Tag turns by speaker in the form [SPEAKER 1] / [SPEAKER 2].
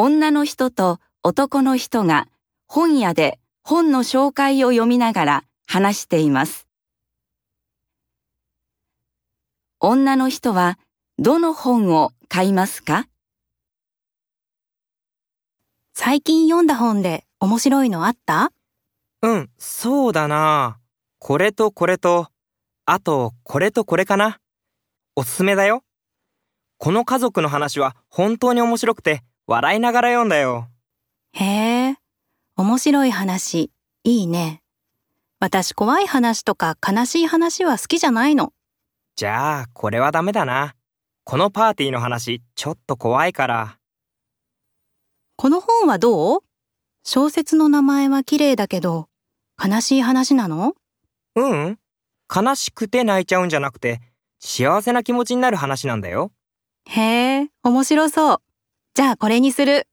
[SPEAKER 1] 女の人と男の人が本屋で本の紹介を読みながら話しています。女の人はどの本を買いますか？
[SPEAKER 2] 最近読んだ本で面白いのあった？
[SPEAKER 3] うん、そうだな。これとこれと、あとこれとこれかな。おすすめだよ。この家族の話は本当に面白くて笑いながら読んだよ。
[SPEAKER 2] へえ、面白い話、いいね。私怖い話とか悲しい話は好きじゃないの。
[SPEAKER 3] じゃあ、これはダメだな。このパーティーの話、ちょっと怖いから。
[SPEAKER 2] この本はどう？小説の名前は綺麗だけど、悲しい話なの？
[SPEAKER 3] ううん。悲しくて泣いちゃうんじゃなくて、幸せな気持ちになる話なんだよ。
[SPEAKER 2] へえ、面白そう。じゃあこれにする。